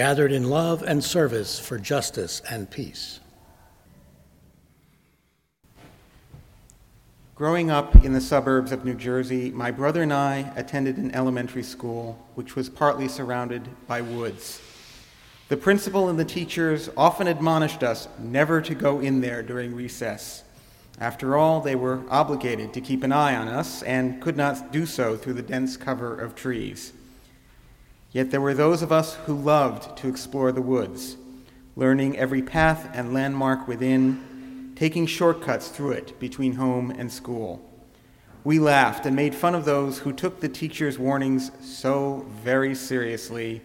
gathered in love and service for justice and peace. Growing up in the suburbs of New Jersey, my brother and I attended an elementary school which was partly surrounded by woods. The principal and the teachers often admonished us never to go in there during recess. After all, they were obligated to keep an eye on us and could not do so through the dense cover of trees. Yet there were those of us who loved to explore the woods, learning every path and landmark within, taking shortcuts through it between home and school. We laughed and made fun of those who took the teacher's warnings so very seriously,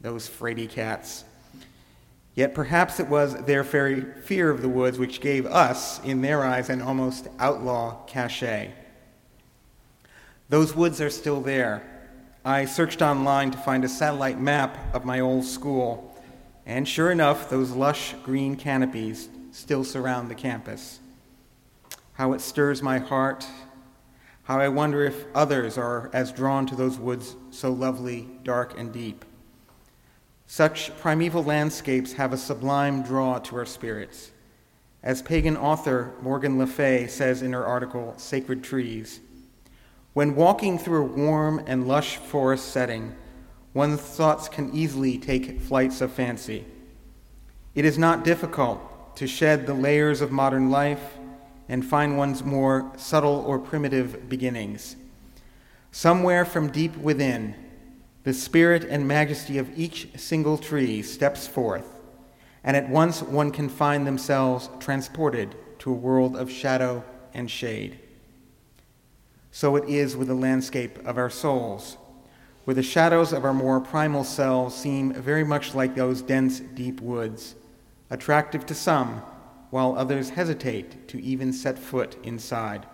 those fraidy cats. Yet perhaps it was their very fear of the woods which gave us, in their eyes, an almost outlaw cachet. Those woods are still there, I searched online to find a satellite map of my old school, and sure enough, those lush green canopies still surround the campus. How it stirs my heart, how I wonder if others are as drawn to those woods so lovely, dark, and deep. Such primeval landscapes have a sublime draw to our spirits. As pagan author Morgan Le Fay says in her article, Sacred Trees, when walking through a warm and lush forest setting, one's thoughts can easily take flights of fancy. It is not difficult to shed the layers of modern life and find one's more subtle or primitive beginnings. Somewhere from deep within, the spirit and majesty of each single tree steps forth, and at once one can find themselves transported to a world of shadow and shade so it is with the landscape of our souls, where the shadows of our more primal selves seem very much like those dense, deep woods, attractive to some, while others hesitate to even set foot inside.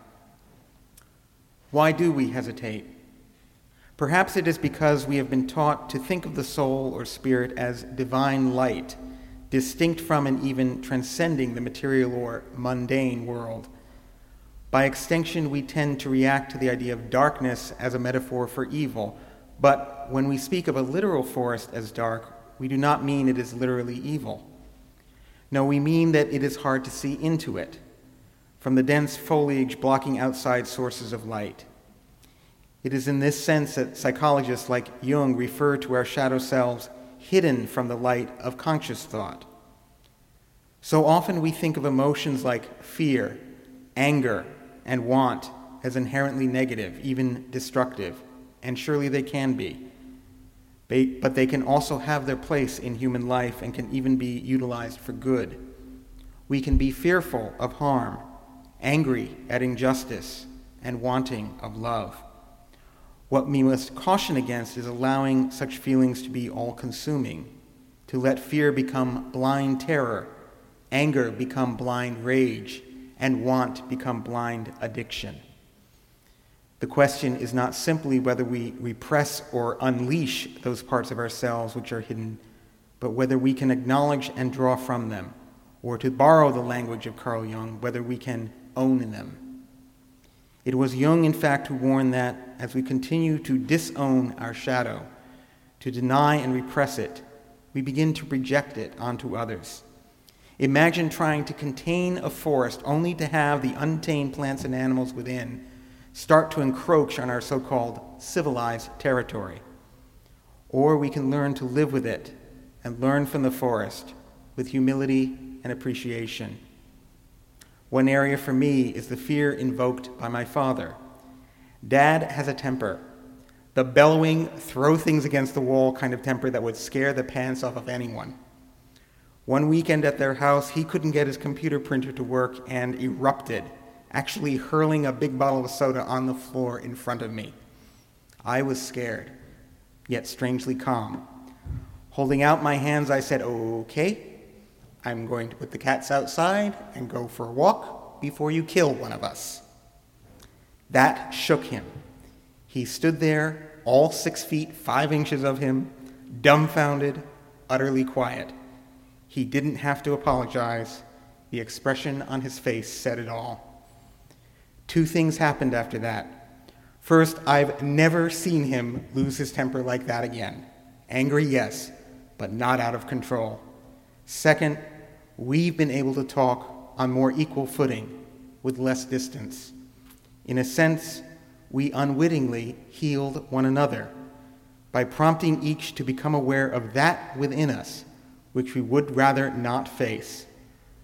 Why do we hesitate? Perhaps it is because we have been taught to think of the soul or spirit as divine light, distinct from and even transcending the material or mundane world by extension, we tend to react to the idea of darkness as a metaphor for evil. But when we speak of a literal forest as dark, we do not mean it is literally evil. No, we mean that it is hard to see into it, from the dense foliage blocking outside sources of light. It is in this sense that psychologists like Jung refer to our shadow selves hidden from the light of conscious thought. So often we think of emotions like fear, anger, and want as inherently negative, even destructive, and surely they can be. But they can also have their place in human life and can even be utilized for good. We can be fearful of harm, angry at injustice, and wanting of love. What we must caution against is allowing such feelings to be all consuming, to let fear become blind terror, anger become blind rage, and want become blind addiction. The question is not simply whether we repress or unleash those parts of ourselves which are hidden, but whether we can acknowledge and draw from them, or to borrow the language of Carl Jung, whether we can own them. It was Jung, in fact, who warned that as we continue to disown our shadow, to deny and repress it, we begin to project it onto others. Imagine trying to contain a forest only to have the untamed plants and animals within start to encroach on our so called civilized territory. Or we can learn to live with it and learn from the forest with humility and appreciation. One area for me is the fear invoked by my father. Dad has a temper, the bellowing, throw things against the wall kind of temper that would scare the pants off of anyone. One weekend at their house, he couldn't get his computer printer to work and erupted, actually hurling a big bottle of soda on the floor in front of me. I was scared, yet strangely calm. Holding out my hands, I said, Okay, I'm going to put the cats outside and go for a walk before you kill one of us. That shook him. He stood there, all six feet, five inches of him, dumbfounded, utterly quiet. He didn't have to apologize. The expression on his face said it all. Two things happened after that. First, I've never seen him lose his temper like that again. Angry, yes, but not out of control. Second, we've been able to talk on more equal footing with less distance. In a sense, we unwittingly healed one another by prompting each to become aware of that within us which we would rather not face,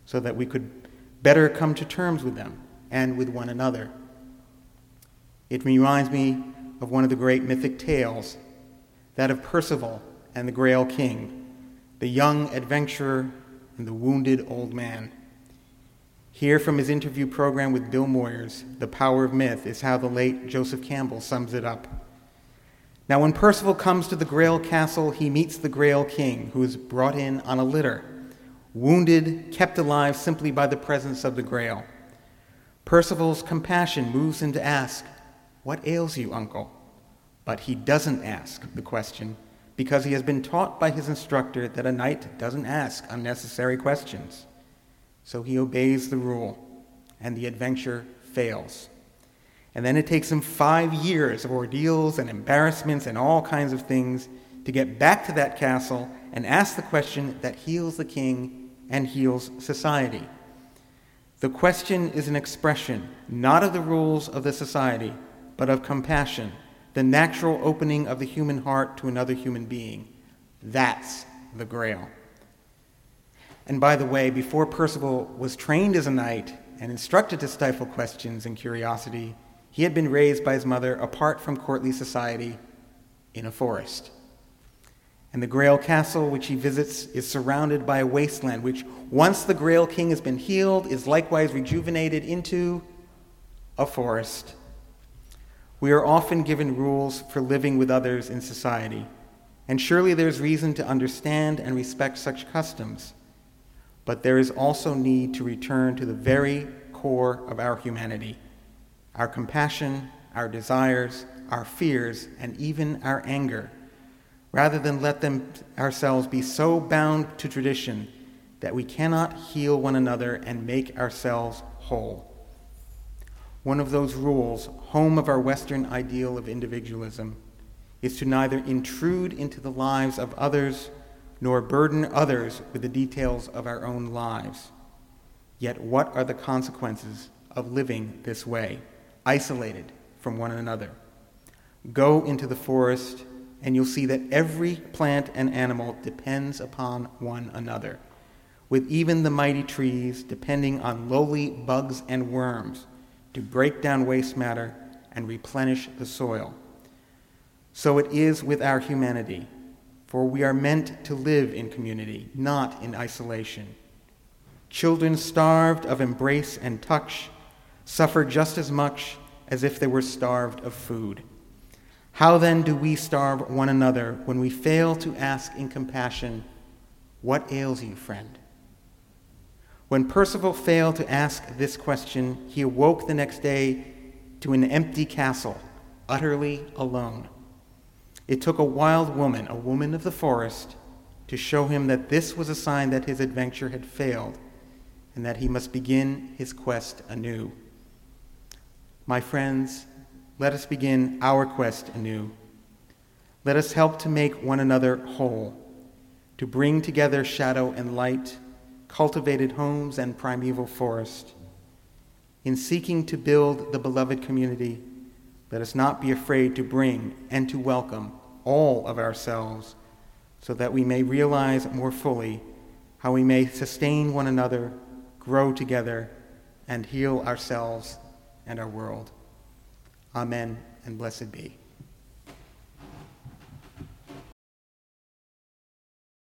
so that we could better come to terms with them and with one another. It reminds me of one of the great mythic tales, that of Percival and the Grail King, the young adventurer and the wounded old man. Here from his interview program with Bill Moyers, The Power of Myth is how the late Joseph Campbell sums it up. Now, when Percival comes to the Grail Castle, he meets the Grail King, who is brought in on a litter, wounded, kept alive simply by the presence of the Grail. Percival's compassion moves him to ask, What ails you, uncle? But he doesn't ask the question because he has been taught by his instructor that a knight doesn't ask unnecessary questions. So he obeys the rule, and the adventure fails. And then it takes him five years of ordeals and embarrassments and all kinds of things to get back to that castle and ask the question that heals the king and heals society. The question is an expression not of the rules of the society, but of compassion, the natural opening of the human heart to another human being. That's the grail. And by the way, before Percival was trained as a knight and instructed to stifle questions and curiosity, he had been raised by his mother apart from courtly society in a forest. And the Grail Castle, which he visits, is surrounded by a wasteland, which, once the Grail King has been healed, is likewise rejuvenated into a forest. We are often given rules for living with others in society, and surely there's reason to understand and respect such customs. But there is also need to return to the very core of our humanity our compassion, our desires, our fears, and even our anger, rather than let them ourselves be so bound to tradition that we cannot heal one another and make ourselves whole. One of those rules, home of our Western ideal of individualism, is to neither intrude into the lives of others nor burden others with the details of our own lives. Yet, what are the consequences of living this way? Isolated from one another. Go into the forest, and you'll see that every plant and animal depends upon one another, with even the mighty trees depending on lowly bugs and worms to break down waste matter and replenish the soil. So it is with our humanity, for we are meant to live in community, not in isolation. Children starved of embrace and touch suffer just as much as if they were starved of food. How then do we starve one another when we fail to ask in compassion, What ails you, friend? When Percival failed to ask this question, he awoke the next day to an empty castle, utterly alone. It took a wild woman, a woman of the forest, to show him that this was a sign that his adventure had failed and that he must begin his quest anew. My friends, let us begin our quest anew. Let us help to make one another whole, to bring together shadow and light, cultivated homes and primeval forest. In seeking to build the beloved community, let us not be afraid to bring and to welcome all of ourselves so that we may realize more fully how we may sustain one another, grow together, and heal ourselves and our world. Amen and blessed be.